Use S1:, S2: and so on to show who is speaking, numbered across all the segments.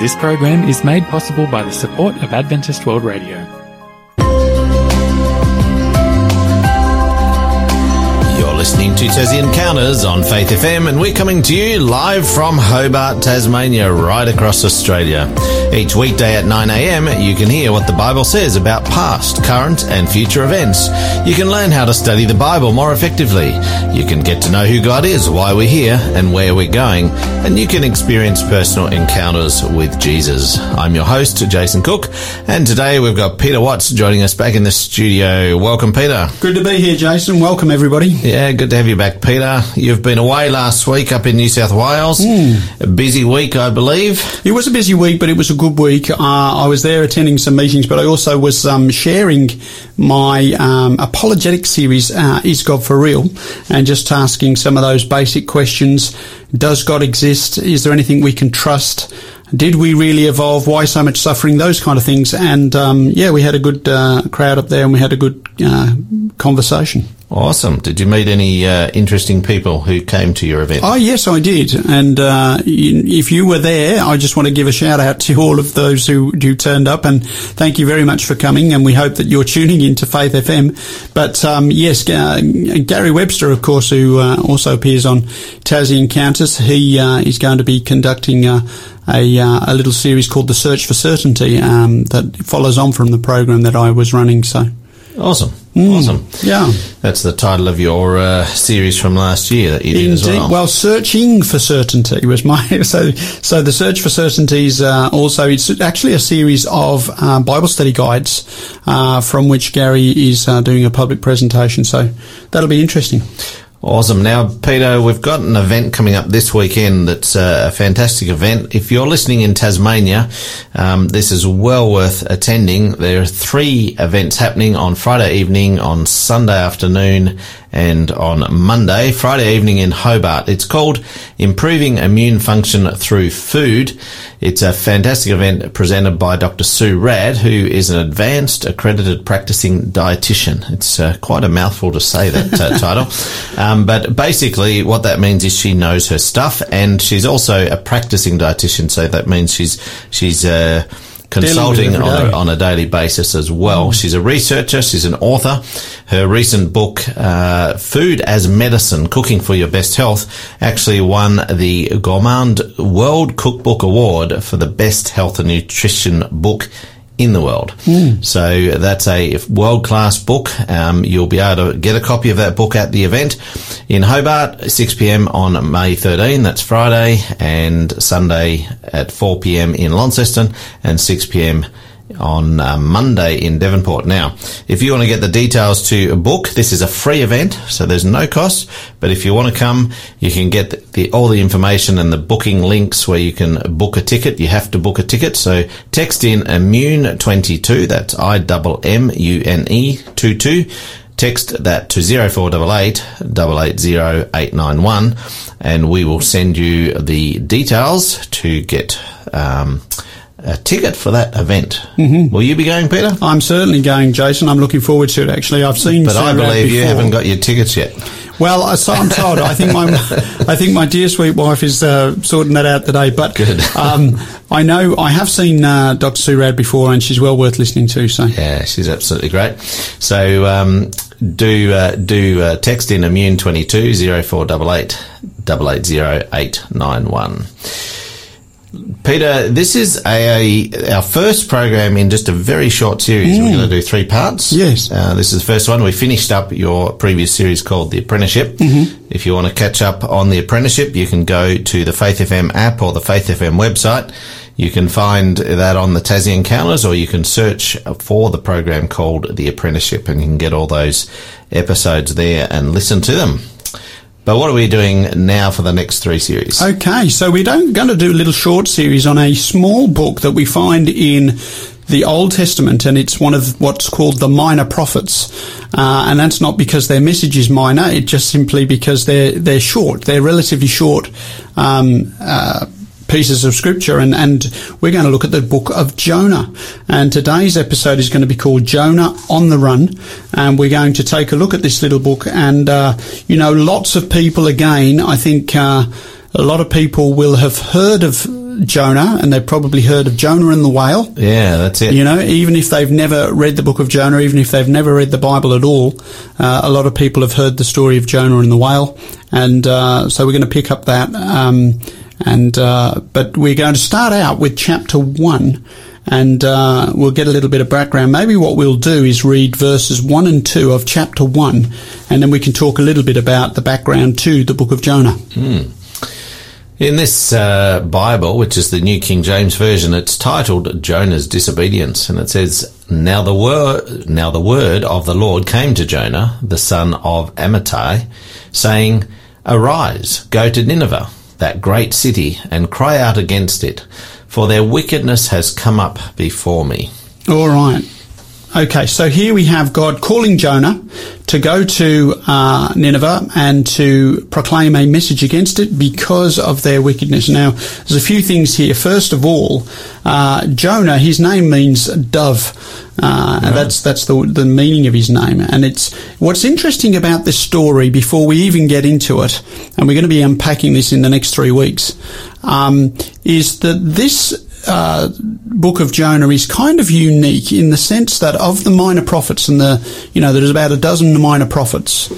S1: This program is made possible by the support of Adventist World Radio.
S2: You're listening to Tassie Encounters on Faith FM, and we're coming to you live from Hobart, Tasmania, right across Australia. Each weekday at 9am, you can hear what the Bible says about past, current, and future events. You can learn how to study the Bible more effectively. You can get to know who God is, why we're here, and where we're going. And you can experience personal encounters with Jesus. I'm your host, Jason Cook, and today we've got Peter Watts joining us back in the studio. Welcome, Peter.
S3: Good to be here, Jason. Welcome, everybody.
S2: Yeah, good to have you back, Peter. You've been away last week up in New South Wales. Hmm. A busy week, I believe.
S3: It was a busy week, but it was a good week. Uh, I was there attending some meetings, but I also was um, sharing my um, apologetic series, uh, Is God for Real? And just asking some of those basic questions. Does God exist? Is there anything we can trust? Did we really evolve? Why so much suffering? Those kind of things. And um, yeah, we had a good uh, crowd up there and we had a good uh, conversation.
S2: Awesome. Did you meet any uh, interesting people who came to your event?
S3: Oh, yes, I did. And uh, if you were there, I just want to give a shout out to all of those who, who turned up and thank you very much for coming. And we hope that you're tuning into Faith FM. But um, yes, uh, Gary Webster, of course, who uh, also appears on Tassie Encounters, he uh, is going to be conducting uh, a, a little series called The Search for Certainty um, that follows on from the program that I was running. So,
S2: Awesome.
S3: Mm.
S2: Awesome.
S3: yeah.
S2: That's the title of your uh, series from last year that you did as
S3: Indeed.
S2: well.
S3: searching for certainty was my so. So the search for certainty is uh, also it's actually a series of uh, Bible study guides uh, from which Gary is uh, doing a public presentation. So that'll be interesting.
S2: Awesome. Now, Peter, we've got an event coming up this weekend that's uh, a fantastic event. If you're listening in Tasmania, um, this is well worth attending. There are three events happening on Friday evening, on Sunday afternoon, and on Monday. Friday evening in Hobart. It's called Improving Immune Function Through Food. It's a fantastic event presented by Dr. Sue Radd, who is an advanced accredited practicing dietitian. It's uh, quite a mouthful to say that uh, title. Um, but basically what that means is she knows her stuff and she's also a practicing dietitian. So that means she's, she's, uh, consulting on a, on a daily basis as well. She's a researcher. She's an author. Her recent book, uh, Food as Medicine, Cooking for Your Best Health, actually won the Gourmand World Cookbook Award for the best health and nutrition book in the world. So that's a world class book. Um, you'll be able to get a copy of that book at the event in Hobart, 6 p.m. on May 13. That's Friday and Sunday at 4 p.m. in Launceston and 6 p.m. on uh, Monday in Devonport. Now, if you want to get the details to book, this is a free event, so there's no cost. But if you want to come, you can get the, the, all the information and the booking links where you can book a ticket. You have to book a ticket, so text in immune twenty two. That's I double M U N E two two. Text that to 0488 880 891 and we will send you the details to get um, a ticket for that event. Mm-hmm. Will you be going, Peter?
S3: I'm certainly going, Jason. I'm looking forward to it. Actually, I've seen.
S2: But I
S3: Sue Radd
S2: believe you haven't got your tickets yet.
S3: Well, I- so I'm told. I think my, I think my dear sweet wife is uh, sorting that out today. But
S2: Good.
S3: um, I know I have seen uh, Dr. Sue Radd before, and she's well worth listening to. So
S2: Yeah, she's absolutely great. So um, do uh, do uh, text in immune twenty two zero four double eight double eight zero eight nine one. Peter, this is a, a our first program in just a very short series. We're going to do three parts.
S3: Yes.
S2: uh, this is the first one. We finished up your previous series called The Apprenticeship. Mm-hmm. If you want to catch up on The Apprenticeship, you can go to the Faith FM app or the Faith FM website. You can find that on the Tassie Encounters, or you can search for the program called The Apprenticeship, and you can get all those episodes there and listen to them. But what are we doing now for the next three series?
S3: Okay, so we're going to do a little short series on a small book that we find in the Old Testament, and it's one of what's called the Minor Prophets. Uh, and that's not because their message is minor; it's just simply because they're they're short. They're relatively short. Um, uh, pieces of scripture and, and we're going to look at the book of Jonah and today's episode is going to be called Jonah on the Run and we're going to take a look at this little book and uh, you know lots of people again I think uh, a lot of people will have heard of Jonah, and they've probably heard of Jonah and the whale.
S2: Yeah, that's it.
S3: You know, even if they've never read the book of Jonah, even if they've never read the Bible at all, uh, a lot of people have heard the story of Jonah and the whale, and uh, so we're going to pick up that. Um, and uh, but we're going to start out with chapter one, and uh, we'll get a little bit of background. Maybe what we'll do is read verses one and two of chapter one, and then we can talk a little bit about the background to the book of Jonah.
S2: In this uh, Bible, which is the New King James Version, it's titled Jonah's Disobedience, and it says, "Now the word, now the word of the Lord came to Jonah, the son of Amittai, saying, Arise, go to Nineveh, that great city, and cry out against it, for their wickedness has come up before me."
S3: All right. Okay, so here we have God calling Jonah to go to uh, Nineveh and to proclaim a message against it because of their wickedness. Now, there's a few things here. First of all, uh, Jonah, his name means dove. Uh, and that's that's the the meaning of his name, and it's what's interesting about this story. Before we even get into it, and we're going to be unpacking this in the next three weeks, um, is that this uh, book of Jonah is kind of unique in the sense that of the minor prophets and the, you know, there's about a dozen minor prophets.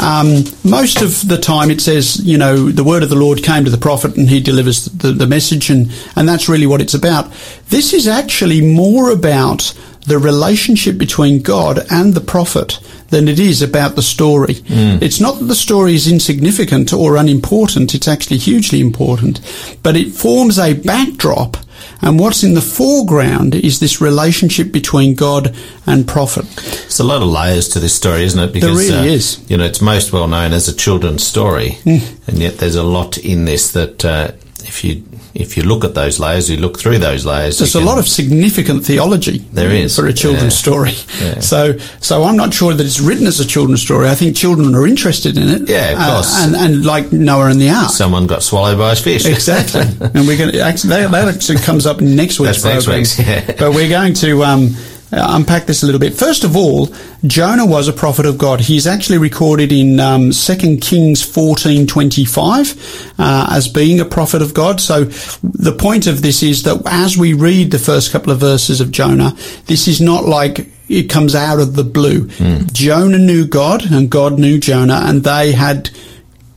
S3: Um, most of the time it says, you know, the word of the Lord came to the prophet and he delivers the, the message and, and that's really what it's about. This is actually more about the relationship between God and the prophet than it is about the story. It's not that the story is insignificant or unimportant, it's actually hugely important, but it forms a backdrop and what's in the foreground is this relationship between God and prophet.
S2: It's a lot of layers to this story, isn't it? Because
S3: really
S2: uh,
S3: is.
S2: You know, it's most well known as a children's story, and yet there's a lot in this that uh, if you if you look at those layers, you look through those layers.
S3: There's a
S2: can-
S3: lot of significant theology
S2: There is,
S3: for a children's
S2: yeah.
S3: story.
S2: Yeah.
S3: So, so I'm not sure that it's written as a children's story. I think children are interested in it.
S2: Yeah, of
S3: Uh,
S2: course.
S3: and, and like Noah and the Ark.
S2: someone got swallowed by a fish.
S3: Exactly, and we're going to actually that, that actually comes up next week's
S2: That's next week's, yeah.
S3: But we're going to um, unpack this a little bit. First of all, Jonah was a prophet of God. He's actually recorded in um, Second Kings fourteen twenty five uh, as being a prophet of God. So the point of this is that as we read the first couple of verses of Jonah, this is not like it comes out of the blue. Jonah knew God, and God knew Jonah, and they had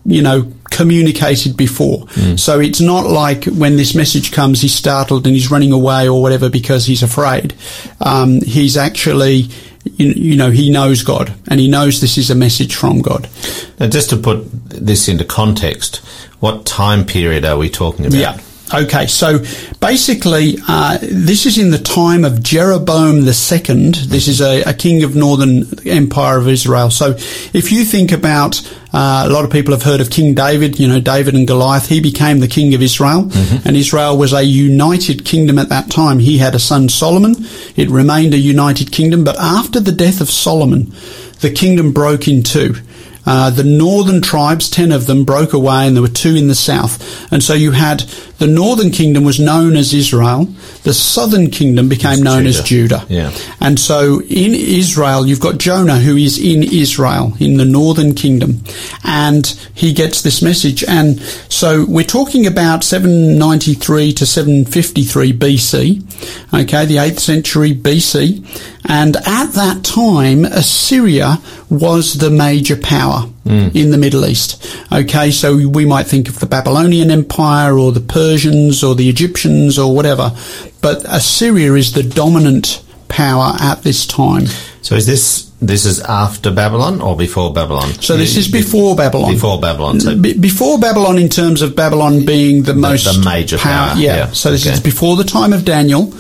S3: you know, communicated before. So it's not like when this message comes, he's startled and he's running away or whatever because he's afraid. Um, he's actually, you, you know, he knows God and he knows this is a message from God.
S2: Now, just to put this into context, what time period are we talking about?
S3: Yeah. Okay, so basically, uh, this is in the time of Jeroboam the second. This is a, a king of northern empire of Israel. So, if you think about, uh, a lot of people have heard of King David. You know, David and Goliath. He became the king of Israel, and Israel was a united kingdom at that time. He had a son Solomon. It remained a united kingdom, but after the death of Solomon, the kingdom broke in two. Uh, the northern tribes, ten of them, broke away, and there were two in the south. And so you had the northern kingdom was known as Israel. The southern kingdom became known as Judah.
S2: Yeah.
S3: And so in Israel, you've got Jonah, who is in Israel, in the northern kingdom, and he gets this message. And so we're talking about 793 to 753 BC, okay, the 8th century BC. And at that time, Assyria was the major power Mm. in the Middle East. Okay, so we might think of the Babylonian Empire or the Persians or the Egyptians or whatever, but Assyria is the dominant power at this time.
S2: So is this this is after Babylon or before Babylon?
S3: So this is before Babylon.
S2: Before Babylon. So
S3: Be- before Babylon, in terms of Babylon being the, most
S2: the major power,
S3: yeah.
S2: yeah.
S3: So this
S2: Okay.
S3: is before the time of Daniel,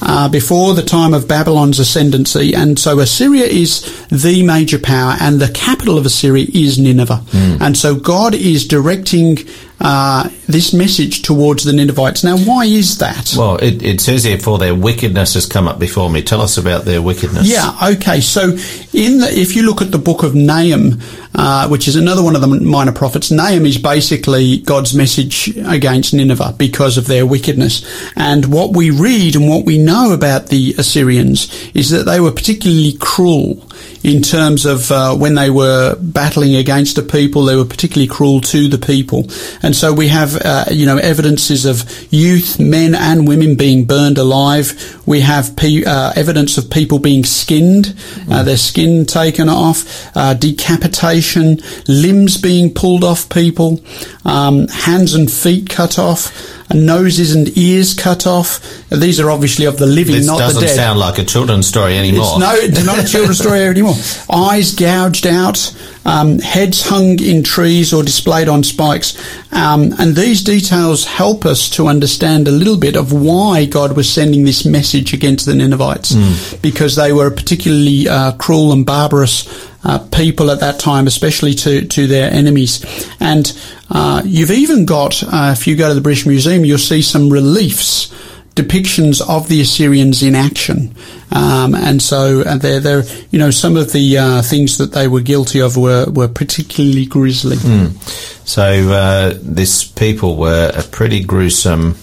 S3: uh, before the time of Babylon's ascendancy, and so Assyria is the major power, and the capital of Assyria is Nineveh, and so God is directing uh, this message towards the Ninevites. Now, why is that?
S2: well, it, it says here, "For their wickedness has come up before me." Tell us about their wickedness.
S3: Yeah, okay. So, in the, if you look at the book of Nahum, uh, which is another one of the minor prophets, Nahum is basically God's message against Nineveh because of their wickedness. And what we read and what we know about the Assyrians is that they were particularly cruel in terms of uh, when they were battling against the people, they were particularly cruel to the people. And so we have, uh, you know, evidences of youth, men and women being burned alive. We have pe- uh, evidence of people being skinned, mm. their skin taken off, uh, decapitation, limbs being pulled off people, um, hands and feet cut off noses and ears cut off. These are obviously of the living,
S2: this
S3: not the dead.
S2: This doesn't sound like a children's story anymore.
S3: It's no, it's not a children's story anymore. Eyes gouged out, um, heads hung in trees or displayed on spikes. Um, and these details help us to understand a little bit of why God was sending this message against the Ninevites, mm. because they were particularly uh, cruel and barbarous uh, people at that time, especially to, to their enemies. And uh, you've even got, uh, if you go to the British Museum, you'll see some reliefs depictions of the Assyrians in action. Um, and so uh, they're, they're, you know, some of the uh, things that they were guilty of were, were particularly grisly.
S2: Mm. So uh, this people were a pretty gruesome,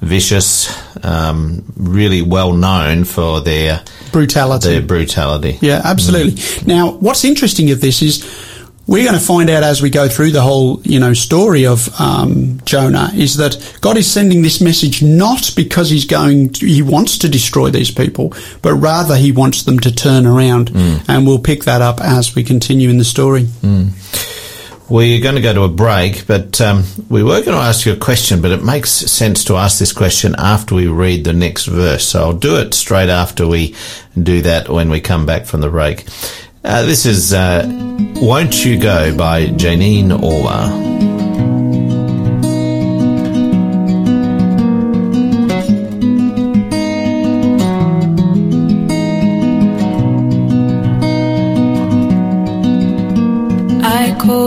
S2: vicious, um, really well known for their
S3: brutality.
S2: Their brutality.
S3: Yeah, absolutely. Mm. Now, what's interesting of this is we're going to find out as we go through the whole, you know, story of um, Jonah is that God is sending this message not because He's going, to, He wants to destroy these people, but rather He wants them to turn around, mm. and we'll pick that up as we continue in the story.
S2: Mm. We're going to go to a break, but um, we were going to ask you a question, but it makes sense to ask this question after we read the next verse. So I'll do it straight after we do that when we come back from the break. Uh, this is uh, Won't You Go by Janine Orwa.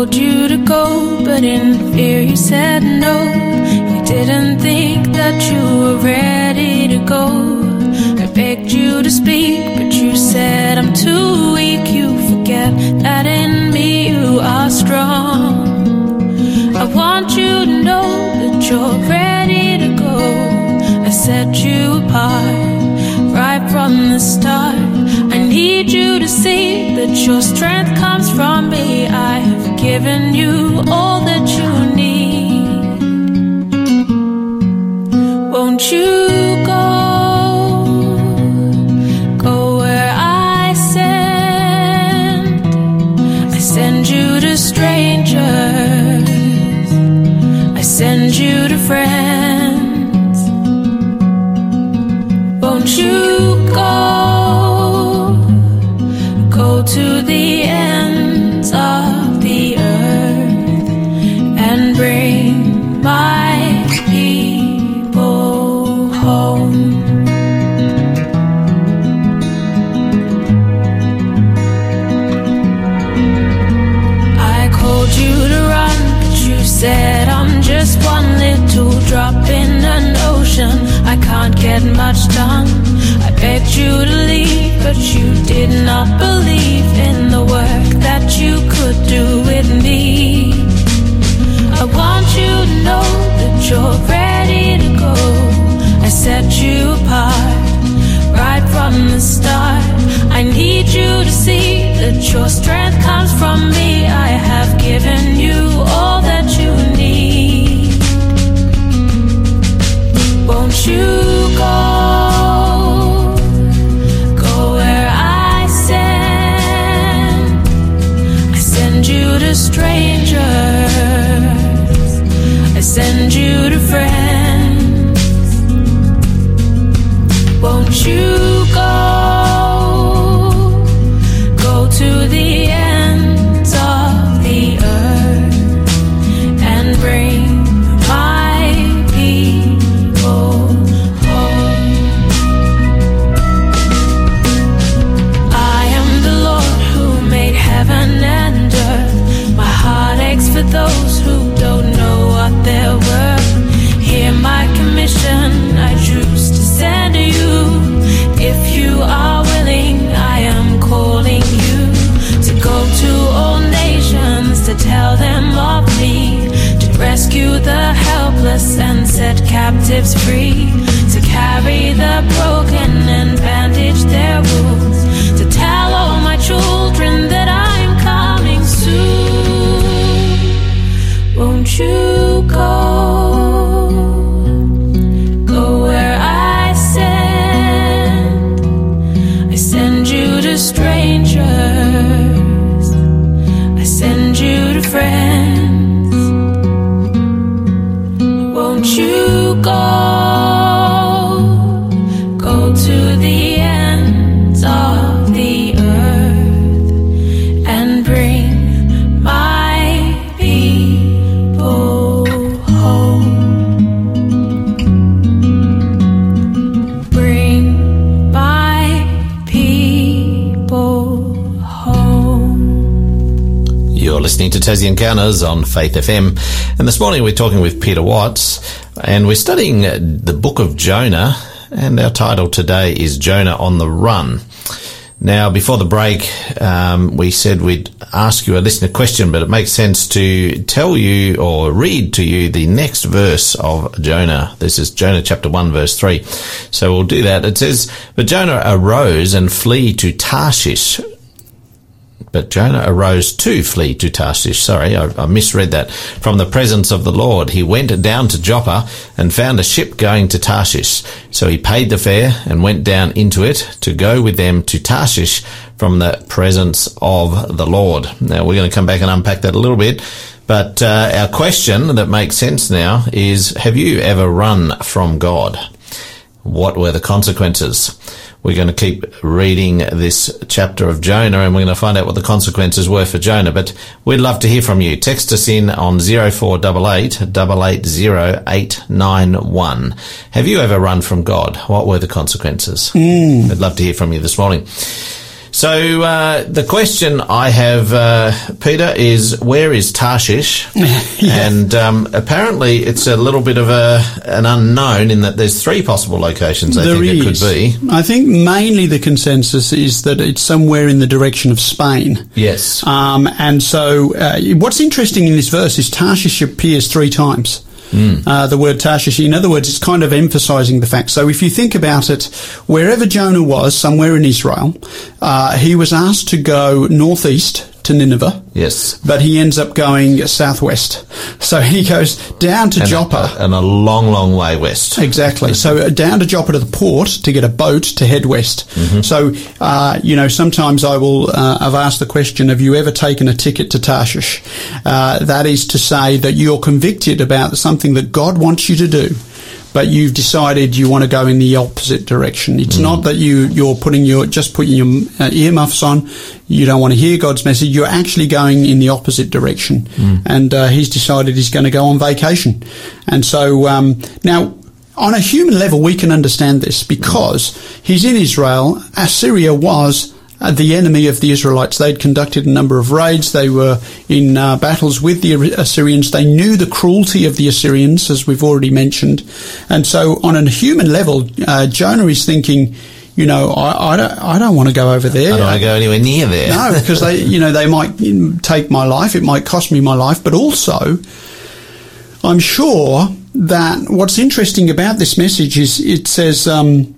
S4: Called you to go, but in fear you said no. You didn't think that you were ready to go. I begged you to speak, but you said I'm too weak. You forget that in me you are strong. I want you to know that you're ready to go. I set you apart right from the start. I need you to see that your strength comes from me. I given you all that you need. Won't you I begged you to leave, but you did not believe in the work that you could do with me. I want you to know that you're ready to go. I set you apart right from the start. I need you to see that your strength comes from me. I have given
S2: Encounters on Faith FM. And this morning we're talking with Peter Watts and we're studying the book of Jonah and our title today is Jonah on the Run. Now, before the break, um, we said we'd ask you a listener question, but it makes sense to tell you or read to you the next verse of Jonah. This is Jonah chapter 1 verse 3. So we'll do that. It says, But Jonah arose and flee to Tarshish but Jonah arose to flee to Tarshish. Sorry, I, I, misread that. From the presence of the Lord, he went down to Joppa and found a ship going to Tarshish. So he paid the fare and went down into it to go with them to Tarshish from the presence of the Lord. Now we're going to come back and unpack that a little bit. But uh, our question that makes sense now is, have you ever run from God? What were the consequences? We're going to keep reading this chapter of Jonah and we're going to find out what the consequences were for Jonah. But we'd love to hear from you. Text us in on 0488 880891. Have you ever run from God? What were the consequences?
S3: Mm.
S2: We'd love to hear from you this morning. So uh, the question I have, uh, Peter, is where is Tarshish? And um, apparently it's a little bit of a an unknown in that there's three possible locations. I
S3: There
S2: think it could be.
S3: I think mainly the consensus is that it's somewhere in the direction of Spain.
S2: Yes.
S3: Um, and so, uh, what's interesting in this verse is Tarshish appears three times. Uh, the word Tarshish, in other words, it's kind of emphasizing the fact. So if you think about it, wherever Jonah was, somewhere in Israel, uh, he was asked to go northeast to Nineveh,
S2: yes.
S3: but he ends up going southwest. So he goes down to
S2: And
S3: Joppa.
S2: A, and a long, long way west.
S3: Exactly. So uh, down to Joppa to the port to get a boat to head west. So, uh, you know, sometimes I will, uh, I've asked the question, have you ever taken a ticket to Tarshish? Uh, that is to say that you're convicted about something that God wants you to do. But you've decided you want to go in the opposite direction. It's not that you you're putting your just putting your uh, earmuffs on. You don't want to hear God's message. You're actually going in the opposite direction. And uh, he's decided he's going to go on vacation. And so um, now on a human level, we can understand this because he's in Israel. Assyria was uh, the enemy of the Israelites. They'd conducted a number of raids. They were in uh, battles with the Assyrians. They knew the cruelty of the Assyrians, as we've already mentioned. And so, on a human level, uh, Jonah is thinking, you know, I, I don't, I don't want to go over there.
S2: I don't want to go anywhere near there.
S3: No, because they, you know, they might take my life. It might cost me my life, but also, I'm sure that what's interesting about this message is it says, um,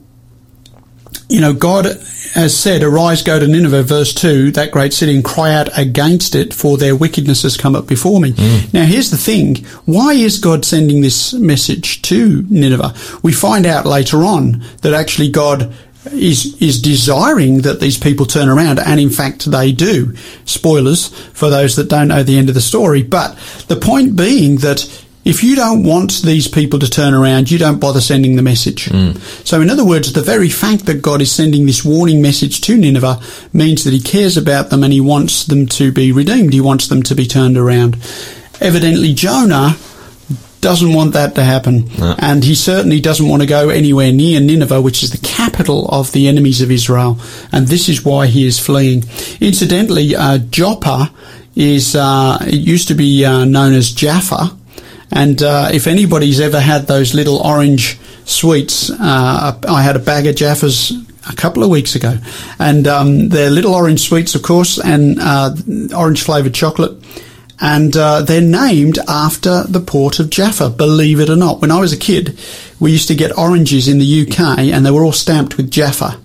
S3: you know, God has said, "Arise, go to Nineveh," verse two, that great city, and cry out against it, for their wickedness has come up before me. Mm. Now, here's the thing: why is God sending this message to Nineveh? We find out later on that actually God is is desiring that these people turn around, and in fact they do. Spoilers for those that don't know the end of the story. But the point being that if you don't want these people to turn around, you don't bother sending the message. So, in other words, the very fact that God is sending this warning message to Nineveh means that He cares about them and He wants them to be redeemed. He wants them to be turned around. Evidently, Jonah doesn't want that to happen. And he certainly doesn't want to go anywhere near Nineveh, which is the capital of the enemies of Israel. And this is why he is fleeing. Incidentally, uh, Joppa is, uh, it used to be uh, known as Jaffa. And uh, if anybody's ever had those little orange sweets, uh, I had a bag of Jaffas a couple of weeks ago, and um, they're little orange sweets, of course, and uh, orange flavoured chocolate. And uh, they're named after the port of Jaffa, believe it or not. When I was a kid, we used to get oranges in the UK and they were all stamped with Jaffa.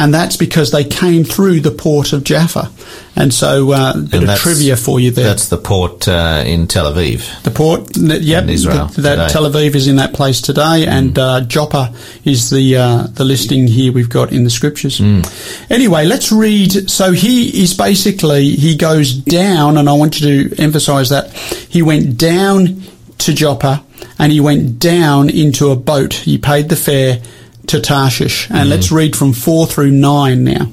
S3: And that's because they came through the port of Jaffa. And so, uh, a bit of trivia for you there.
S2: That's the port uh, in Tel Aviv.
S3: The port, yep,
S2: In Israel
S3: th- that
S2: today. Mm.
S3: Tel Aviv is in that place today, and uh, Joppa is the uh, the listing here we've got in the scriptures.
S2: Mm.
S3: Anyway, let's read. So he is basically he goes down, and I want you to emphasise that he went down to Joppa, and he went down into a boat. He paid the fare to Tarshish, and
S2: Mm.
S3: let's read from four through nine now.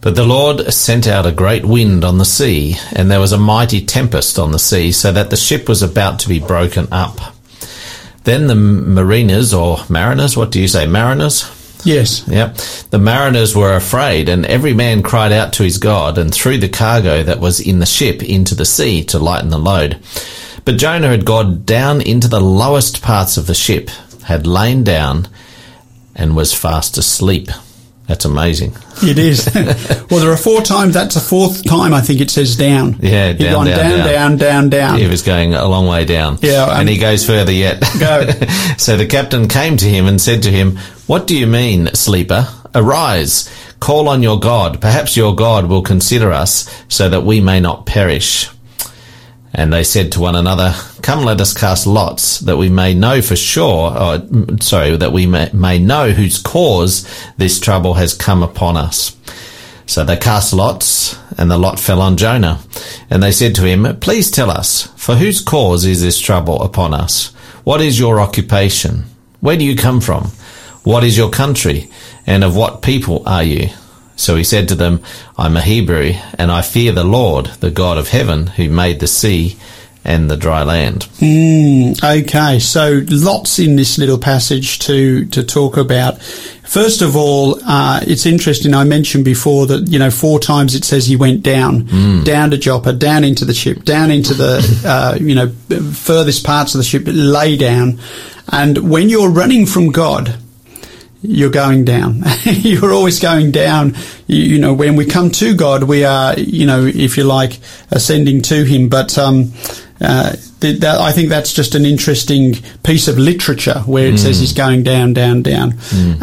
S2: But the Lord sent out a great wind on the sea, and there was a mighty tempest on the sea, so that the ship was about to be broken up. Then the mariners, or mariners, what do you say, mariners?
S3: Yes.
S2: Yep. The mariners were afraid, and every man cried out to his God and threw the cargo that was in the ship into the sea to lighten the load. But Jonah had gone down into the lowest parts of the ship, had lain down, and was fast asleep. That's amazing.
S3: It is. well, there are four times. That's the fourth time I think it says down.
S2: Yeah,
S3: He'd
S2: down, down,
S3: down,
S2: down.
S3: down, down, down.
S2: He was going a long way down.
S3: Yeah, um,
S2: and he goes further yet.
S3: Go.
S2: so the captain came to him and said to him, What do you mean, sleeper? Arise, call on your God. Perhaps your God will consider us so that we may not perish. And they said to one another, Come, let us cast lots, that we may know for sure, or, mm, sorry, that we may, may know whose cause this trouble has come upon us. So they cast lots, and the lot fell on Jonah. And they said to him, Please tell us, for whose cause is this trouble upon us? What is your occupation? Where do you come from? What is your country? And of what people are you? So he said to them, I'm a Hebrew, and I fear the Lord, the God of heaven, who made the sea and the dry land.
S3: Okay, so lots in this little passage to, to talk about. First of all, uh, it's interesting. I mentioned before that, you know, four times it says he went down, down to Joppa, down into the ship, down into the, uh, you know, furthest parts of the ship, lay down. And when you're running from God, you're going down. you're always going down. You, you know, when we come to God, we are, you know, if you like, ascending to Him. But um, uh, th- that, I think that's just an interesting piece of literature where it says he's going down, down, down,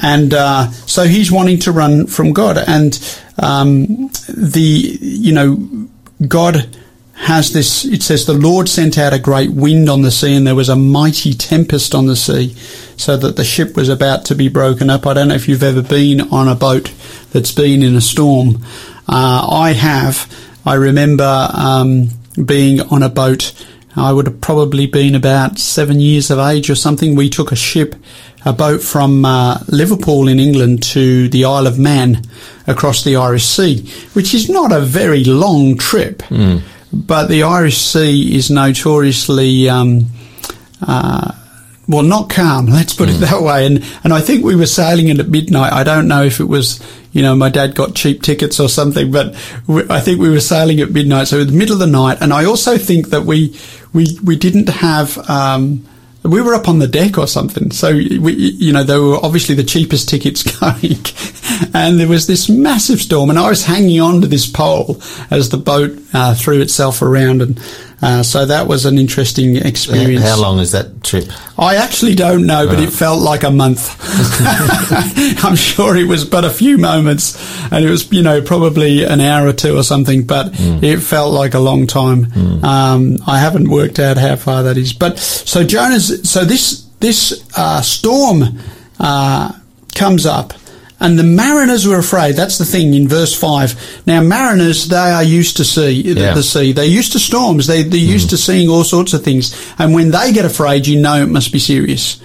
S3: and uh, so he's wanting to run from God, and um, the, you know, God has this, it says, the Lord sent out a great wind on the sea and there was a mighty tempest on the sea so that the ship was about to be broken up. I don't know if you've ever been on a boat that's been in a storm. Uh, I have. I remember um, being on a boat. I would have probably been about seven years of age or something. We took a ship, a boat from uh, Liverpool in England to the Isle of Man across the Irish Sea, which is not a very long trip. But the Irish Sea is notoriously, um, uh, well, not calm. Let's put it that way. And and I think we were sailing it at midnight. I don't know if it was, you know, my dad got cheap tickets or something, but we, I think we were sailing at midnight, so in the middle of the night. And I also think that we we we didn't have. Um, we were up on the deck or something. So, we, you know, there were obviously the cheapest tickets going. and there was this massive storm and I was hanging on to this pole as the boat uh, threw itself around. And uh, so that was an interesting experience.
S2: How long is that trip?
S3: I actually don't know, but it felt like a month. I'm sure it was but a few moments, and it was, you know, probably an hour or two or something, but it felt like a long time. Um, I haven't worked out how far that is. But so Jonah's, so this, this, uh, storm, uh, comes up. And the mariners were afraid. That's the thing in verse five. Now, mariners they are used to sea, the-
S2: Yeah.
S3: the sea. They're used to storms. They, they're used to seeing all sorts of things. And when they get afraid, you know it must be serious.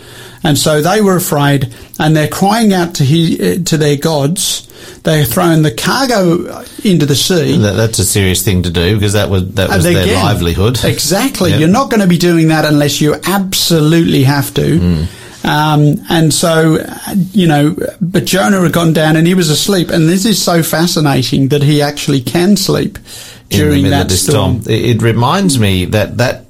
S3: And so they were afraid, and they're crying out to his, uh, to their gods. They're throwing the cargo into the sea.
S2: That, that's a serious thing to do because that was that was
S3: And
S2: their livelihood.
S3: Exactly.
S2: Yep.
S3: You're not going to be doing that unless you absolutely have to.
S2: Hmm.
S3: Um, and so, you know, but Jonah had gone down and he was asleep. And this is so fascinating that he actually can sleep during that storm.
S2: storm. It, it reminds me that that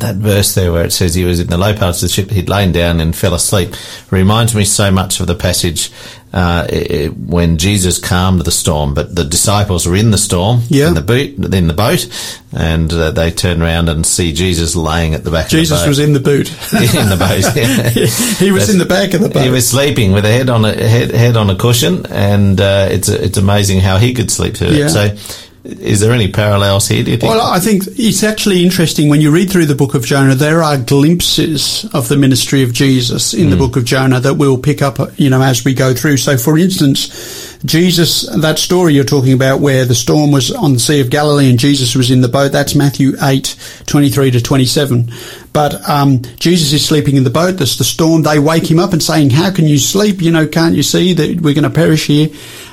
S2: that verse there where it says he was in the low parts of the ship, he'd lain down and fell asleep, reminds me so much of the passage uh, it, when Jesus calmed the storm. But the disciples were in the storm,
S3: Yeah.
S2: in the boat, in the boat, and uh, they turn around and see Jesus laying at the back.
S3: Jesus
S2: of the boat.
S3: Jesus was in the boot.
S2: in the boat. yeah.
S3: he was in the back of the boat.
S2: He was sleeping with a head on a head, head on a cushion, and uh, it's it's amazing how he could sleep through
S3: Yeah.
S2: it. So, is there any parallels here? Do you think?
S3: Well, I think it's actually interesting when you read through the book of Jonah. There are glimpses of the ministry of Jesus in the hmm. book of Jonah that we'll pick up, you know, as we go through. So, for instance, Jesus, that story you're talking about, where the storm was on the Sea of Galilee and Jesus was in the boat, that's Matthew eight twenty three to twenty seven. But um, Jesus is sleeping in the boat. There's the storm. They wake him up and saying, "How can you sleep? You know, can't you see that we're going to perish here?"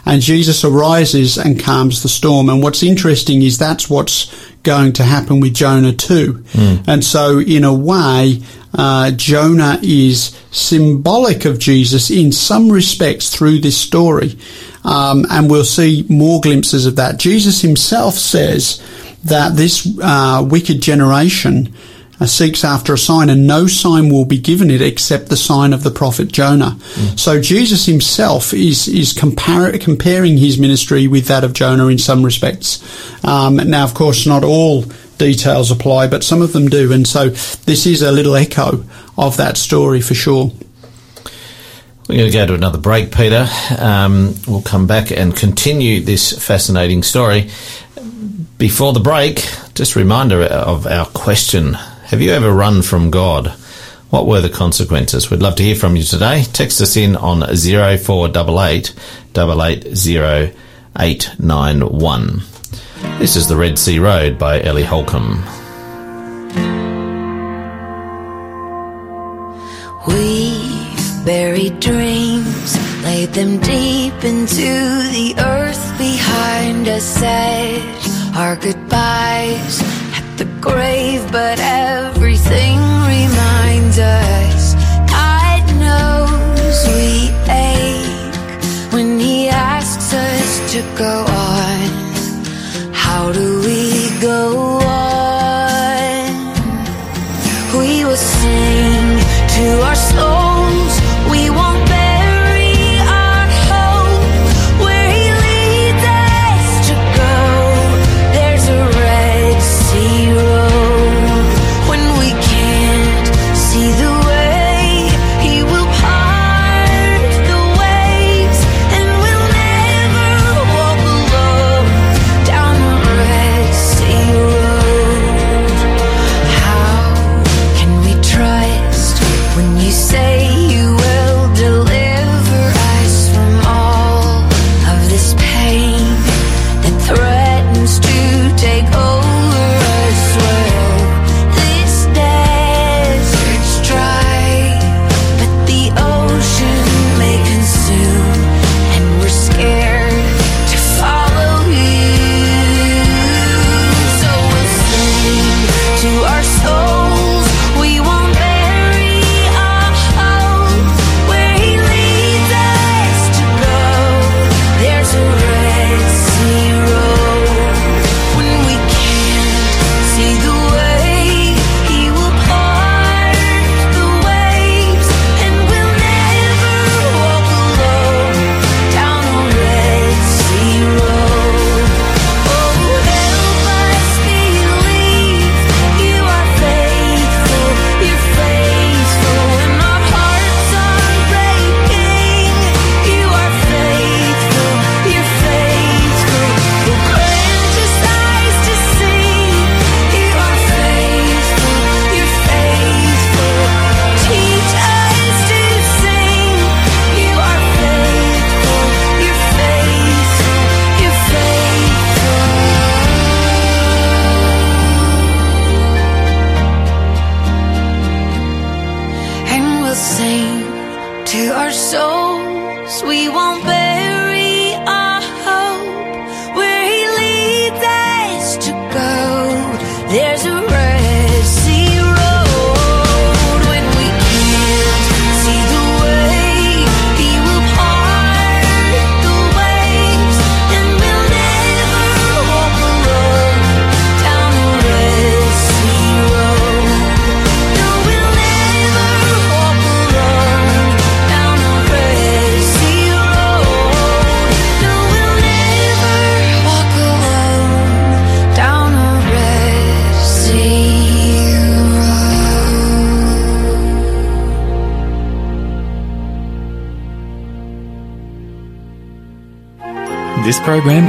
S3: And Jesus arises and calms the storm. And what's interesting is that's what's going to happen with Jonah too. And so, in a way, uh, Jonah is symbolic of Jesus in some respects through this story. Um, and we'll see more glimpses of that. Jesus himself says that this uh, wicked generation seeks after a sign, and no sign will be given it except the sign of the prophet Jonah. Mm. So Jesus himself is is compar- comparing his ministry with that of Jonah in some respects. Um, now, of course, not all details apply, but some of them do, and so this is a little echo of that story for sure.
S2: We're going to go to another break, Peter. Um, we'll come back and continue this fascinating story. Before the break, just a reminder of our question have you ever run from God? What were the consequences? We'd love to hear from you today. Text us in on 0488 880 This is The Red Sea Road by Ellie Holcomb.
S5: We've buried dreams, laid them deep into the earth behind us, said our goodbyes grave, but everything reminds us. God knows we ache when He asks us to go on. How do we go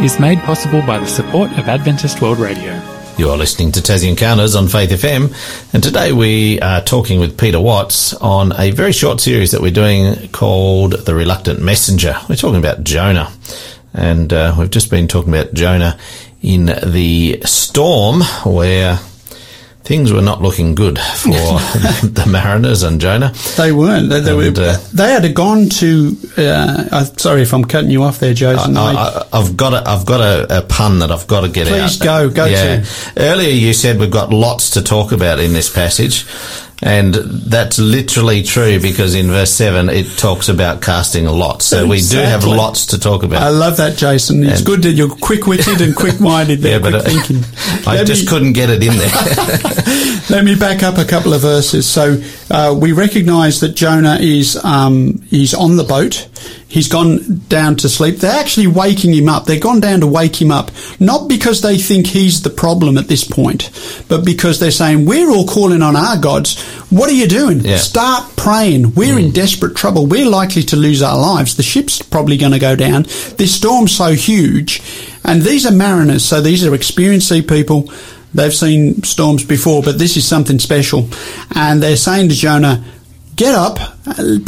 S1: is made possible by the support of Adventist World Radio.
S2: You are listening to Tassie Encounters on Faith FM, and today we are talking with Peter Watts on a very short series that we're doing called The Reluctant Messenger. We're talking about Jonah, and uh, we've just been talking about Jonah in the storm where things were not looking good for the Mariners and Jonah.
S3: They weren't. They, they, and, were, uh, they had gone to. Uh, sorry if I'm cutting you off there, Joseph.
S2: I, have got a, I've got a, a, pun that I've got to get
S3: Please
S2: out.
S3: Please go. Go
S2: yeah. to. Earlier you said we've got lots to talk about in this passage. And that's literally true because in verse 7 it talks about casting lots. So we do have lots to talk about.
S3: I love that, Jason. It's
S2: And-
S3: good that you're quick-witted and quick-minded there,
S2: yeah, but
S3: quick
S2: uh,
S3: thinking.
S2: I
S3: Let
S2: just
S3: me-
S2: couldn't get it in there.
S3: Let me back up a couple of verses. So uh, we recognise that Jonah is um, he's on the boat. He's gone down to sleep. They're actually waking him up. They've gone down to wake him up, not because they think he's the problem at this point, but because they're saying we're all calling on our gods. What are you doing?
S2: Yeah.
S3: Start praying. We're in mm. desperate trouble. We're likely to lose our lives. The ship's probably going to go down. This storm's so huge, and these are mariners, so these are experienced sea people. They've seen storms before, but this is something special. And they're saying to Jonah, get up,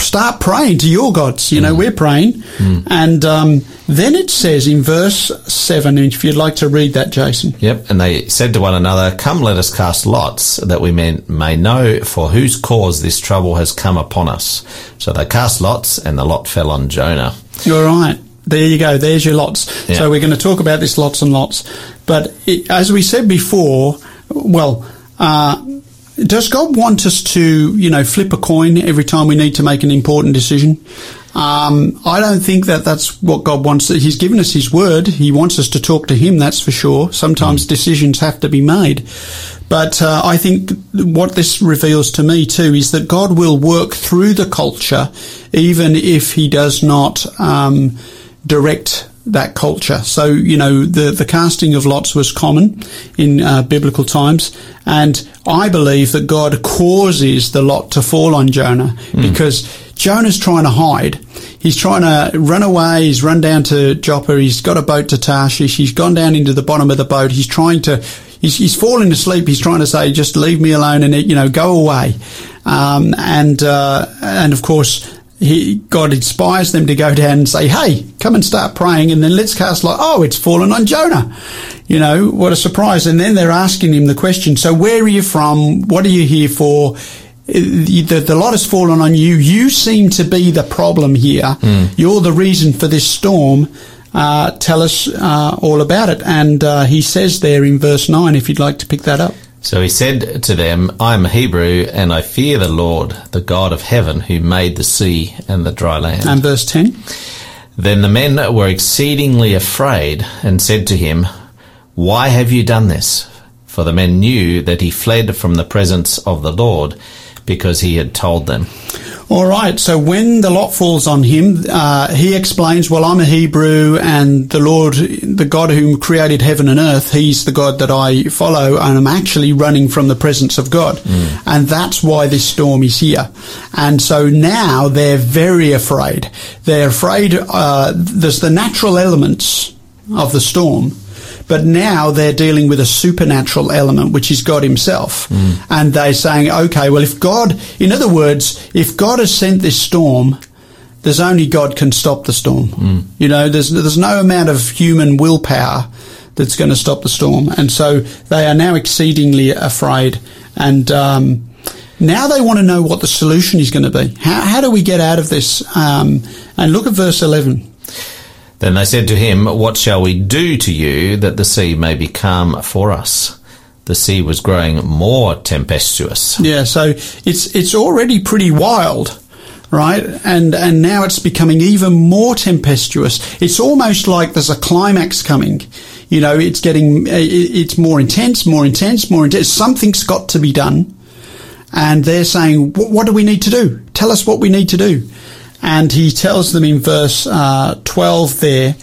S3: start praying to your gods. You know, we're praying. And um, then it says in verse 7, if you'd like to read that, Jason.
S2: Yep, and they said to one another, Come, let us cast lots, that we may, may know for whose cause this trouble has come upon us. So they cast lots, and the lot fell on Jonah.
S3: You're right. There you go. There's your lots.
S2: Yeah.
S3: So we're going to talk about this lots and lots. But it, as we said before, well, uh, does God want us to, you know, flip a coin every time we need to make an important decision? Um, I don't think that that's what God wants. He's given us His word. He wants us to talk to Him. That's for sure. Sometimes decisions have to be made. But uh, I think what this reveals to me too is that God will work through the culture, even if He does not um, direct that culture. So you know the the casting of lots was common in uh, biblical times, and I believe that God causes the lot to fall on Jonah because Jonah's trying to hide. He's trying to run away. He's run down to Joppa. He's got a boat to Tarshish. He's gone down into the bottom of the boat. He's trying to. He's, he's falling asleep. He's trying to say, "Just leave me alone," and you know, go away. Um, and uh, and of course, he, God inspires them to go down and say, "Hey, come and start praying," and then let's cast like, "Oh, it's fallen on Jonah." You know, what a surprise! And then they're asking him the question: "So, where are you from? What are you here for?" The, the, the lot has fallen on you. You seem to be the problem here. You're the reason for this storm. Uh, tell us uh, all about it. And uh, he says there in verse 9, if you'd like to pick that up.
S2: So he said to them, I am a Hebrew, and I fear the Lord, the God of heaven, who made the sea and the dry land.
S3: And verse 10.
S2: Then the men were exceedingly afraid, and said to him, Why have you done this? For the men knew that he fled from the presence of the Lord, because he had told them.
S3: All right. So when the lot falls on him, uh, he explains, "Well, I'm a Hebrew, and the Lord, the God who created heaven and earth, He's the God that I follow, and I'm actually running from the presence of God, and that's why this storm is here." And so now they're very afraid. They're afraid. Uh, there's the natural elements of the storm. But now they're dealing with a supernatural element, which is God Himself. And they're saying, okay, well, if God, in other words, if God has sent this storm, there's only God can stop the storm. You know, there's, there's no amount of human willpower that's going to stop the storm. And so they are now exceedingly afraid. And, um, now they want to know what the solution is going to be. How, how do we get out of this? Um, and look at verse 11.
S2: Then they said to him, What shall we do to you that the sea may be calm for us? The sea was growing more tempestuous.
S3: Yeah, so it's it's already pretty wild, right? And and now it's becoming even more tempestuous. It's almost like there's a climax coming. You know, it's getting it's more intense, more intense, more intense. Something's got to be done, and they're saying, "What, what do we need to do? Tell us what we need to do." And he tells them in verse uh, twelve there.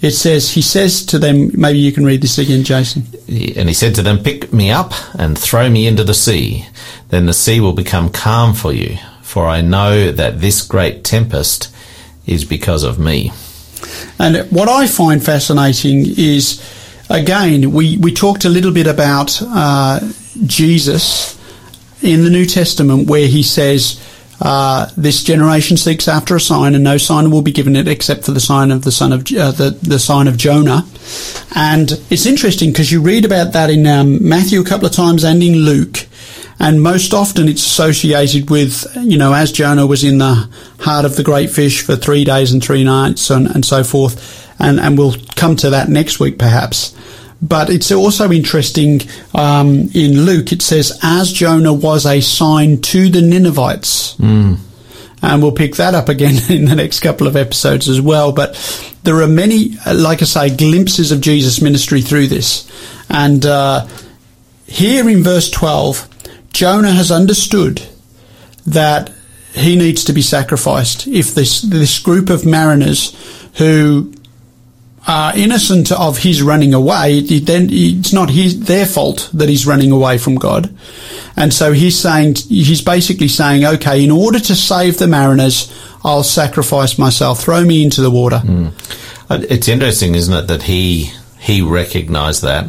S3: It says, he says to them, maybe you can read this again, Jason.
S2: And he said to them, Pick me up and throw me into the sea. Then the sea will become calm for you. For I know that this great tempest is because of me.
S3: And what I find fascinating is, again, we, we talked a little bit about uh, Jesus in the New Testament, where he says, uh, "This generation seeks after a sign, and no sign will be given it except for the sign of the son of uh, the the sign of Jonah." And it's interesting because you read about that in um, Matthew a couple of times and in Luke. And most often it's associated with, you know, as Jonah was in the heart of the great fish for three days and three nights and, and so forth. And, and we'll come to that next week perhaps. But it's also interesting um, in Luke. It says, "As Jonah was a sign to the Ninevites." and we'll pick that up again in the next couple of episodes as well. But there are many, uh, like I say, glimpses of Jesus' ministry through this. And uh, here in verse 12, Jonah has understood that he needs to be sacrificed. If this, this group of mariners who are innocent of his running away, it, then it's not his, their fault that he's running away from God. And so he's saying, he's basically saying, okay, in order to save the mariners, I'll sacrifice myself. Throw me into the water.
S2: Uh, It's interesting, isn't it, that he he recognised that.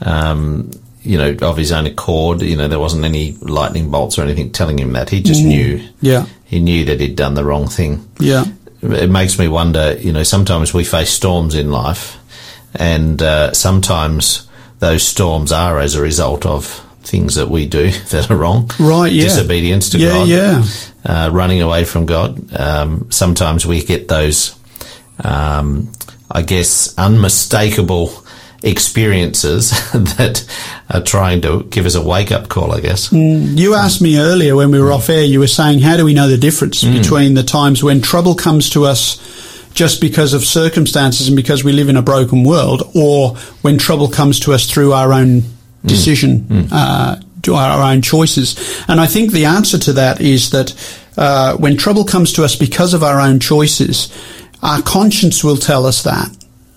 S2: Um, you know, of his own accord. You know, there wasn't any lightning bolts or anything telling him that. He just knew.
S3: Yeah.
S2: He knew that he'd done the wrong thing.
S3: Yeah.
S2: It makes me wonder. You know, sometimes we face storms in life, and uh, sometimes those storms are as a result of things that we do that are wrong.
S3: Right, yeah.
S2: Disobedience to
S3: Yeah,
S2: God.
S3: yeah.
S2: Uh, running away from God. Um, sometimes we get those, um, I guess, unmistakable experiences that are trying to give us a wake up call, I guess.
S3: You asked me earlier when we were off air, you were saying, how do we know the difference between the times when trouble comes to us just because of circumstances and because we live in a broken world, or when trouble comes to us through our own decision, uh, our own choices? And I think the answer to that is that uh, when trouble comes to us because of our own choices, our conscience will tell us that.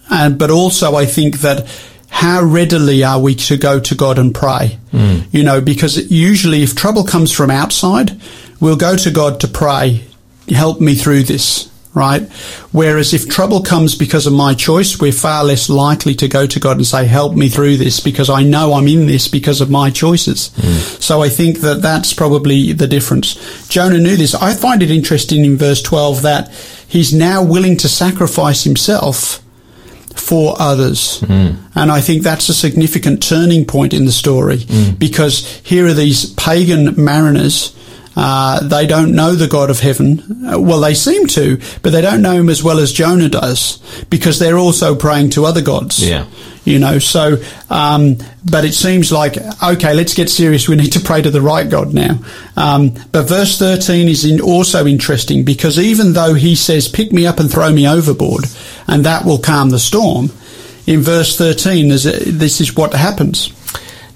S3: And, but also I think that how readily are we to go to God and pray? Hmm. You know, because usually if trouble comes from outside, we'll go to God to pray, help me through this, right? Whereas if trouble comes because of my choice, we're far less likely to go to God and say, help me through this because I know I'm in this because of my choices. Hmm. So I think that that's probably the difference. Jonah knew this. I find it interesting in verse 12 that he's now willing to sacrifice himself for others. And I think that's a significant turning point in the story because here are these pagan mariners. Uh, they don't know the God of heaven. Uh, well, they seem to, but they don't know him as well as Jonah does because they're also praying to other gods.
S2: Yeah.
S3: You know, so, um, but it seems like, okay, let's get serious. We need to pray to the right God now. Um, but verse 13 is in, also interesting because even though he says, pick me up and throw me overboard, and that will calm the storm, in verse 13, this is what happens.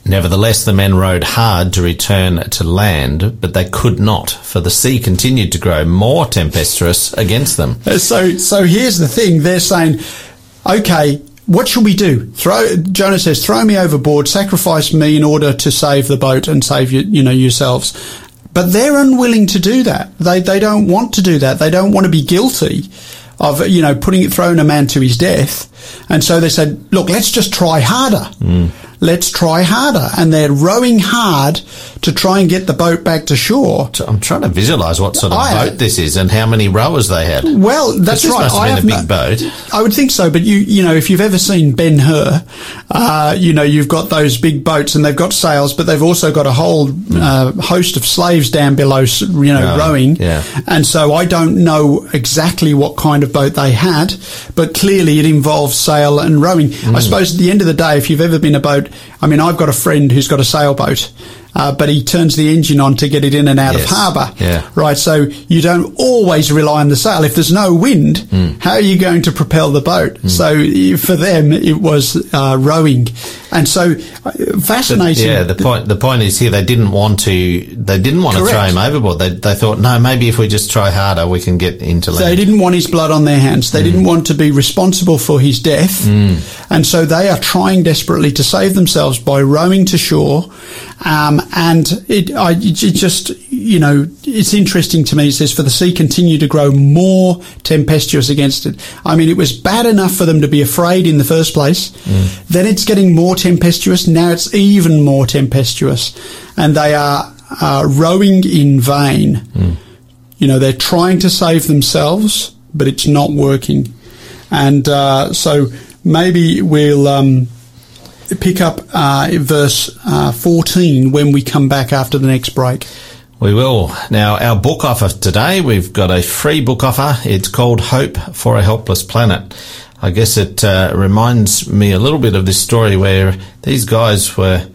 S2: Nevertheless, the men rowed hard to return to land, but they could not, for the sea continued to grow more tempestuous against them.
S3: Uh, So, so here's the thing. They're saying, okay, what should we do? Throw, Jonah says, throw me overboard, sacrifice me in order to save the boat and save you, you know, yourselves. But they're unwilling to do that. They, they don't want to do that. They don't want to be guilty of, you know, putting, it throwing a man to his death. And so they said, look, let's just try harder. Mm. Let's try harder. And they're rowing hard to try and get the boat back to shore.
S2: So I'm trying to visualise what sort of
S3: I-
S2: boat this is and how many rowers they had.
S3: Well, that's right.
S2: must have
S3: I
S2: been a
S3: have
S2: big
S3: no-
S2: boat.
S3: I would think so, but you, you know, if you've ever seen Ben Hur, uh, you know, you've got those big boats and they've got sails, but they've also got a whole uh, host of slaves down below, you know,
S2: Right,
S3: rowing.
S2: yeah.
S3: And so I don't know exactly what kind of boat they had, but clearly it involves sail and rowing.
S2: Mm.
S3: I suppose at the end of the day, if you've ever been a boat, I mean, I've got a friend who's got a sailboat. Uh, but he turns the engine on to get it in and out
S2: Yes,
S3: of harbour.
S2: yeah.
S3: Right, so you don't always rely on the sail. If there's no wind,
S2: Hmm.
S3: how are you going to propel the boat? So for them, it was uh, rowing, and so uh, fascinating.
S2: Yeah, the point the point is here they didn't want to they didn't want to throw him overboard. They they thought no maybe if we just try harder we can get into land.
S3: They didn't want his blood on their hands. They didn't want to be responsible for his death. And so they are trying desperately to save themselves by rowing to shore. Um, and it, I, it just, you know, it's interesting to me. It says, for the sea continued to grow more tempestuous against it. I mean, it was bad enough for them to be afraid in the first place. Then it's getting more tempestuous. Now it's even more tempestuous. And they are, uh, rowing in vain. You know, they're trying to save themselves, but it's not working. And uh, so maybe we'll um, pick up uh, verse uh, 14 when we come back after the next break.
S2: We will. Now, our book offer today, we've got a free book offer. It's called Hope for a Helpless Planet.
S4: I guess it uh, reminds me a little bit of this story where these guys were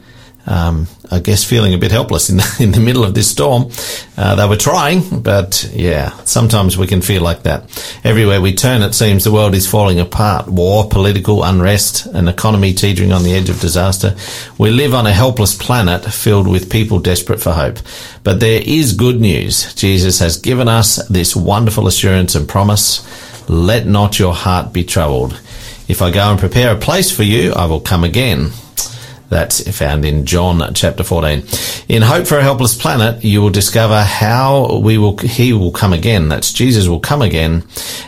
S4: um, I guess feeling a bit helpless in the, in the middle of this storm. Uh, they were trying, but yeah, sometimes we can feel like that. Everywhere we turn, it seems the world is falling apart. War, political unrest, an economy teetering on the edge of disaster. We live on a helpless planet filled with people desperate for hope. But there is good news. Jesus has given us this wonderful assurance and promise. Let not your heart be troubled. If I go and prepare a place for you, I will come again that's found in John chapter 14. In Hope for a Helpless Planet, you will discover how we will, he will come again. That's Jesus will come again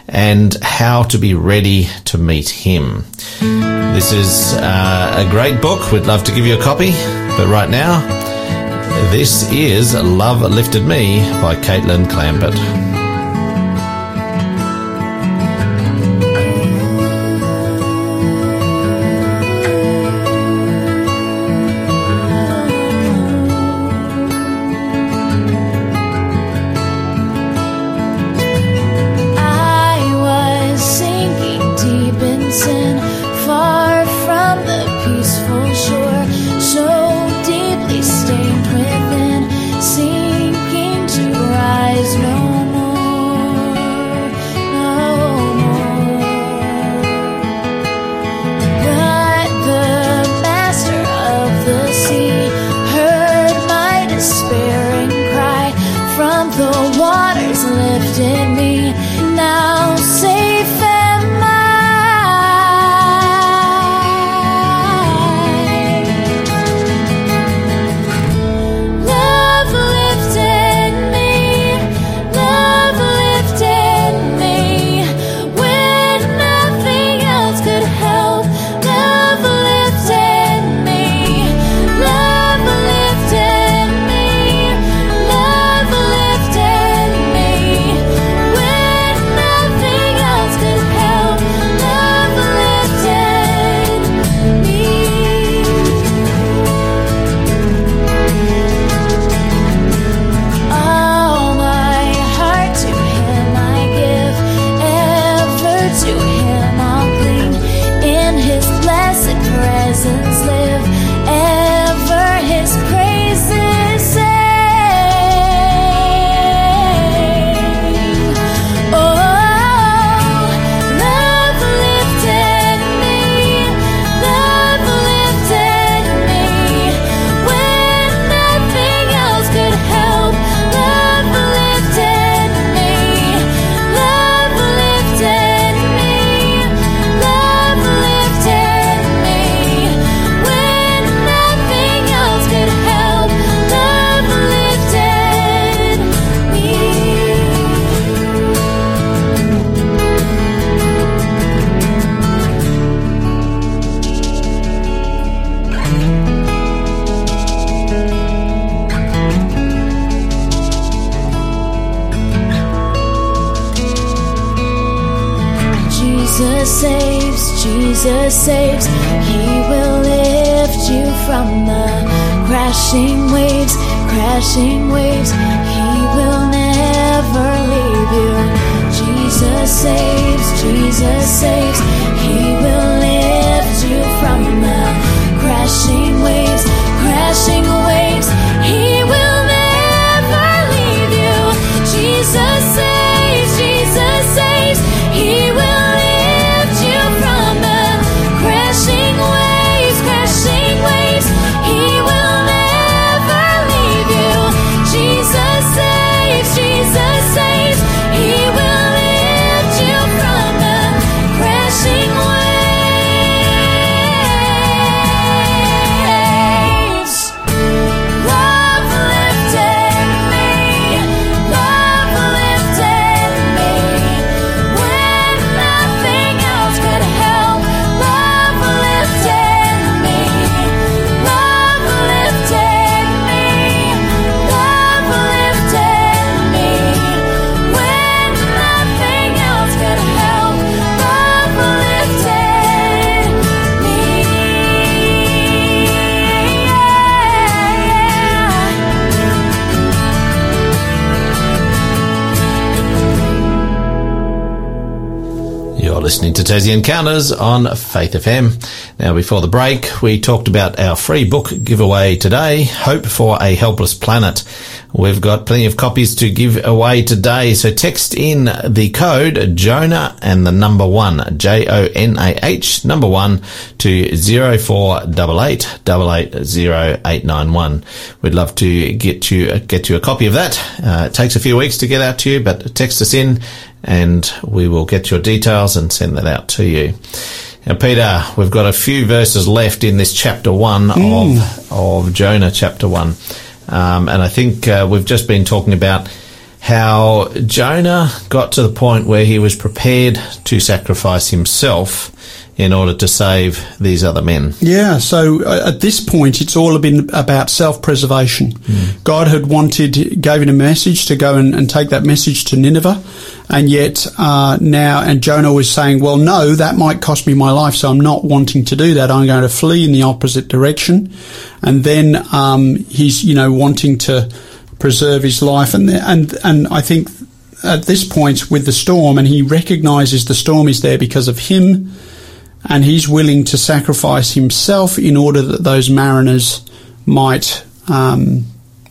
S4: and how to be ready to meet him. This is uh, a great book. We'd love to give you a copy, but right now, this is Love Lifted Me by Caitlin Clampett.
S2: Tassie Encounters on Faith FM. Now, before the break, we talked about our free book giveaway today, Hope for a Helpless Planet. We've got plenty of copies to give away today, so text in the code Jonah and the number one, J-O-N-A-H, number one, to 0488 We'd love to get you, get you a copy of that. Uh, it takes a few weeks to get out to you, but text us in and we will get your details and send that out to you. Now, Peter, we've got a few verses left in this chapter one of, of Jonah, chapter one. Um, and I think uh, we've just been talking about how Jonah got to the point where he was prepared to sacrifice himself in order to save these other men.
S3: Yeah, so uh, at this point, it's all been about self-preservation. God had wanted, gave him a message to go and, and take that message to Nineveh, and yet uh, now, and Jonah was saying, "Well, no, that might cost me my life, so I'm not wanting to do that. I'm going to flee in the opposite direction." And then um, he's, you know, wanting to preserve his life, and and and I think at this point with the storm, and he recognises the storm is there because of him and he's willing to sacrifice himself in order that those mariners might um,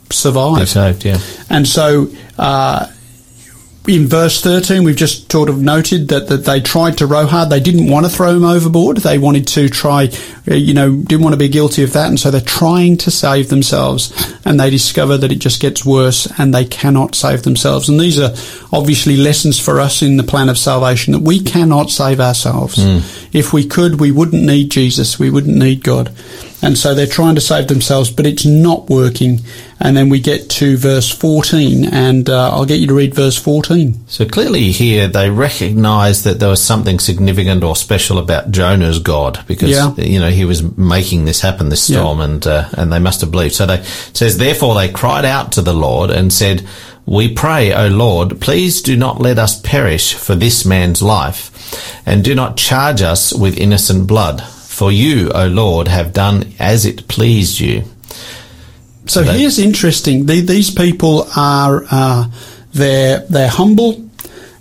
S3: survive.
S2: Saved, yeah.
S3: And so, uh, in verse 13, we've just sort of noted that, that they tried to row hard. They didn't want to throw him overboard. They wanted to try, uh, you know, didn't want to be guilty of that. And so they're trying to save themselves. And they discover that it just gets worse and they cannot save themselves. And these are obviously lessons for us in the plan of salvation that we cannot save ourselves. If we could, we wouldn't need Jesus. We wouldn't need God. And so they're trying to save themselves, but it's not working. And then we get to verse 14, and uh, I'll get you to read verse 14.
S2: So clearly here they recognize that there was something significant or special about Jonah's God because
S3: Yeah.
S2: you know he was making this happen, this
S3: Yeah.
S2: storm, and uh, and they must have believed. So they says therefore they cried out to the Lord and said, "We pray, O Lord, please do not let us perish for this man's life, and do not charge us with innocent blood." For you, O Lord, have done as it pleased you.
S3: So
S2: They-
S3: here's interesting. The, these people are uh, they're they're humble,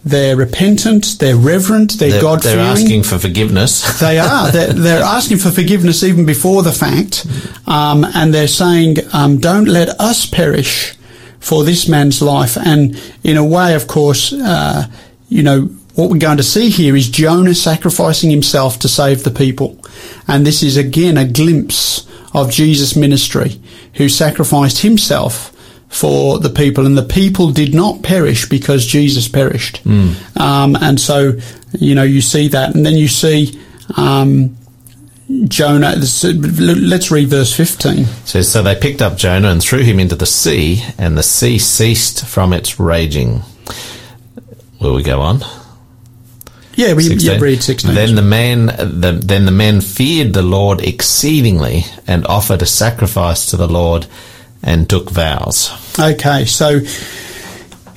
S3: they're repentant, they're reverent, they're,
S2: They're,
S3: God
S2: they're asking for forgiveness.
S3: They are. They're, they're asking for forgiveness even before the fact, um, and they're saying, um, "Don't let us perish for this man's life." And in a way, of course, uh, you know what we're going to see here is Jonah sacrificing himself to save the people, and this is again a glimpse of Jesus' ministry, who sacrificed himself for the people, and the people did not perish because Jesus perished. Um, and so, you know, you see that, and then you see. Um, Jonah, let's read verse 15.
S2: says, So they picked up Jonah and threw him into the sea, and the sea ceased from its raging. Will we go on?
S3: Yeah, we
S2: 16.
S3: yeah, read 16.
S2: Then the man, the, then the men feared the Lord exceedingly, and offered a sacrifice to the Lord, and took vows.
S3: okay, so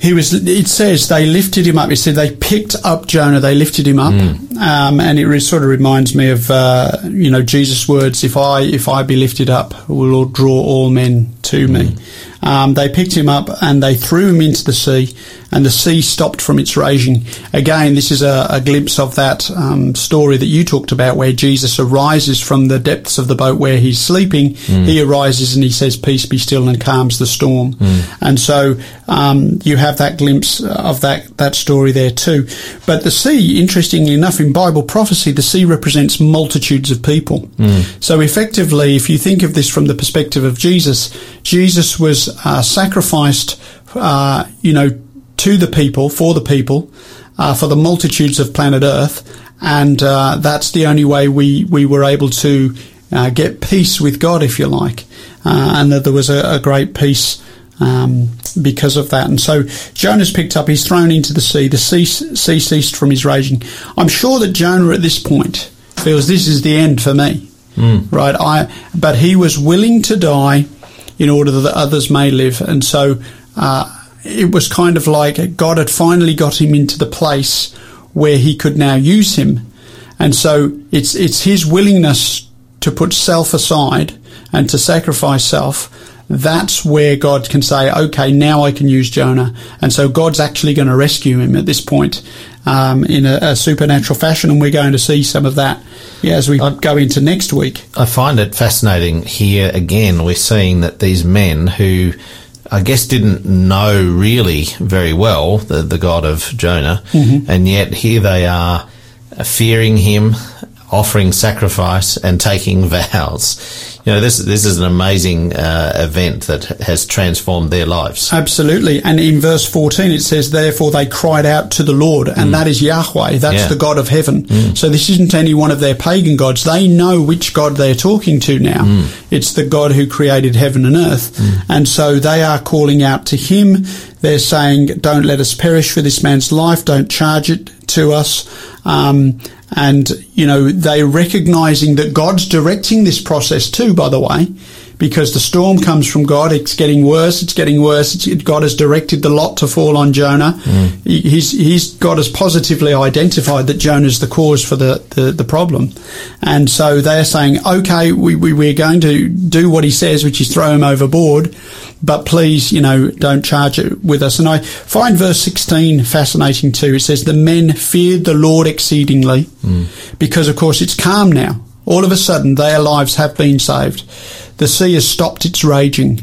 S3: he was, it says they lifted him up. It said they picked up Jonah, they lifted him up. Um, and it re- sort of reminds me of, uh, you know, Jesus' words, if I, if I be lifted up, will Lord draw all men to me. Um, they picked him up and they threw him into the sea, and the sea stopped from its raging. Again, this is a, a glimpse of that um, story that you talked about, where Jesus arises from the depths of the boat where he's sleeping. He arises and he says, "Peace, be still," and calms the storm. And so um, you have that glimpse of that that story there too. But the sea, interestingly enough, in Bible prophecy, the sea represents multitudes of people. So effectively, if you think of this from the perspective of Jesus, Jesus was uh, sacrificed, uh, you know, to the people, for the people, uh, for the multitudes of planet Earth, and uh, that's the only way we, we were able to uh, get peace with God, if you like, uh, and that there was a, a great peace um, because of that. And so Jonah's picked up, he's thrown into the sea, the sea, sea ceased from his raging. I'm sure that Jonah at this point feels this is the end for me, right? I, but he was willing to die in order that others may live. And so uh, it was kind of like God had finally got him into the place where he could now use him. And so it's it's his willingness to put self aside and to sacrifice self. That's where God can say, okay, now I can use Jonah. And so God's actually going to rescue him at this point. Um, in a, a supernatural fashion, and we're going to see some of that yeah, as we go into next week.
S2: I find it fascinating here again. We're seeing that these men who I guess didn't know really very well the, the God of Jonah, and yet here they are fearing him, offering sacrifice, and taking vows. You know, this this is an amazing uh, event that has transformed their lives.
S3: Absolutely. And in verse 14 it says, Therefore they cried out to the Lord, and mm. that is Yahweh. That's
S2: Yeah.
S3: the God of heaven. Mm. So this isn't any one of their pagan gods. They know which God they're talking to now. Mm. It's the God who created heaven and earth. And so they are calling out to him. They're saying, Don't let us perish for this man's life. Don't charge it to us. Um, and, you know, they're recognizing that God's directing this process too, by the way because the storm comes from God. It's getting worse. It's getting worse. It's, God has directed the lot to fall on Jonah. Mm. He- He's, he's, God has positively identified that Jonah is the cause for the, the, the problem. And so they're saying, okay, we, we, we're going to do what he says, which is throw him overboard, but please, you know, don't charge it with us. And I find verse 16 fascinating too. It says, the men feared the Lord exceedingly mm. because of course it's calm now. All of a sudden, their lives have been saved. The sea has stopped its raging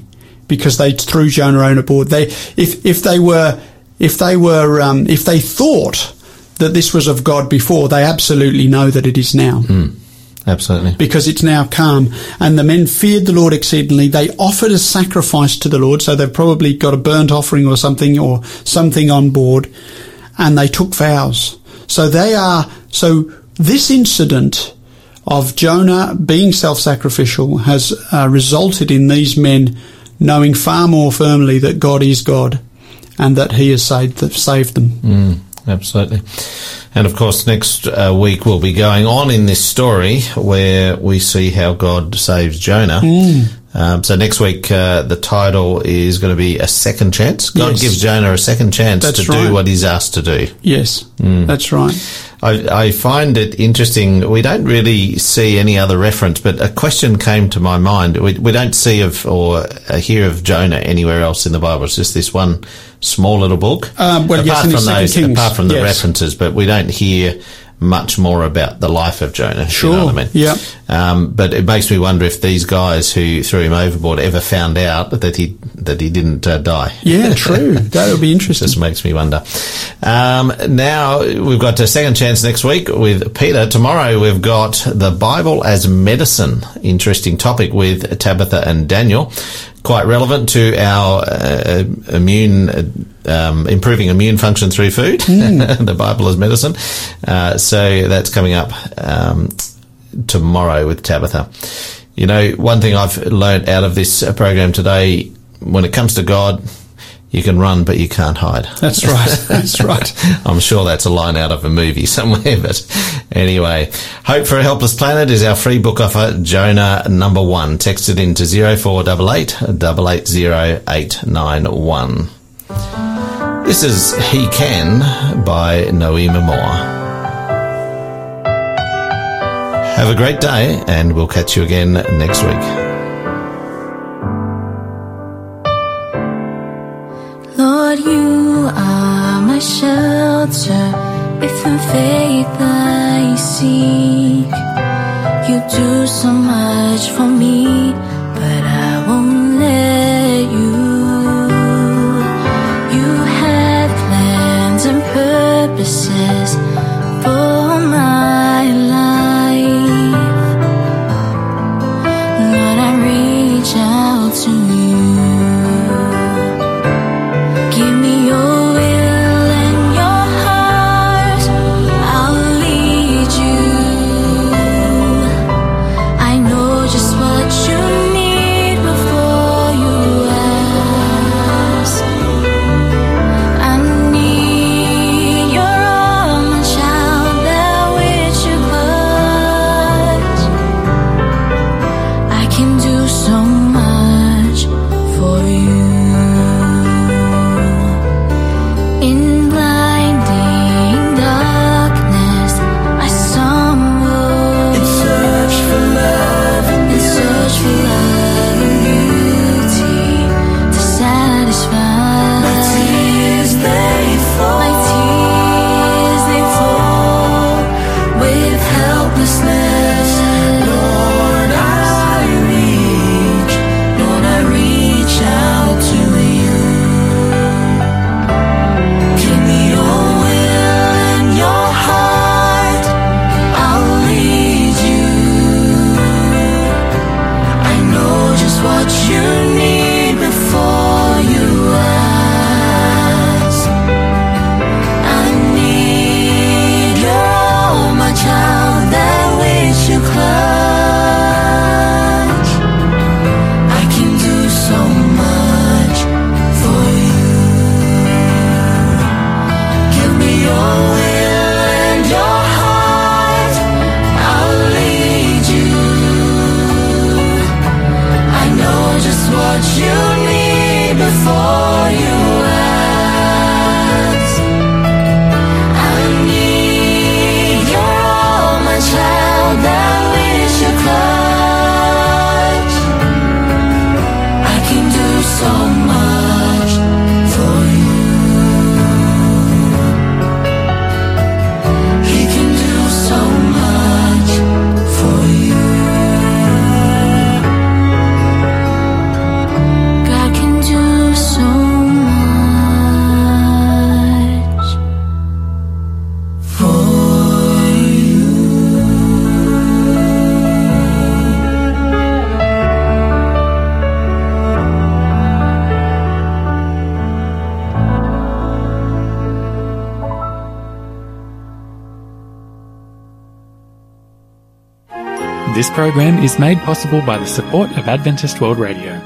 S3: because they threw Jonah overboard. They, if if they were, if they were, um, if they thought that this was of God before, they absolutely know that it is now
S2: Absolutely.
S3: because it's now calm. And the men feared the Lord exceedingly. They offered a sacrifice to the Lord, so they've probably got a burnt offering or something or something on board, and they took vows. So they are, so this incident of Jonah being self-sacrificial has uh, resulted in these men knowing far more firmly that God is God and that he has saved, saved them.
S2: Mm, absolutely. And of course, next uh, week we'll be going on in this story where we see how God saves Jonah. Um, so next week, uh, the title is going to be a second chance. God
S3: Yes.
S2: gives Jonah a second chance
S3: That's
S2: to
S3: right.
S2: do what he's asked to do.
S3: Yes, that's right.
S2: I, I find it interesting. We don't really see any other reference, but a question came to my mind. We, we don't see of or uh, hear of Jonah anywhere else in the Bible. It's just this one small little book.
S3: Um, well, yes, in
S2: from those,
S3: Kings,
S2: apart from the
S3: yes.
S2: references, but we don't hear much more about the life of Jonah. if You know
S3: Sure,
S2: I mean?
S3: yeah.
S2: Um, but it makes me wonder if these guys who threw him overboard ever found out that he that he didn't uh, die.
S3: Yeah, true. that would be interesting.
S2: Just makes me wonder. Um, now we've got a second chance next week with Peter. Tomorrow we've got the Bible as medicine. Interesting topic with Tabitha and Daniel. Quite relevant to our uh, immune, uh, um, improving immune function through food. the Bible is medicine. Uh, so that's coming up um, tomorrow with Tabitha. You know, one thing I've learned out of this uh, program today, when it comes to God, you can run, but you can't hide.
S3: That's right. That's right.
S2: I'm sure that's a line out of a movie somewhere, but anyway. Hope for a Helpless Planet is our free book offer, Jonah number one. Text it into 0488 880891. This is He Can by Noema Moore. Have a great day, and we'll catch you again next week.
S4: Lord, you are my shelter. If in faith I seek, you do so much for me, but I won't let you. You have plans and purposes for
S1: program is made possible by the support of Adventist World Radio.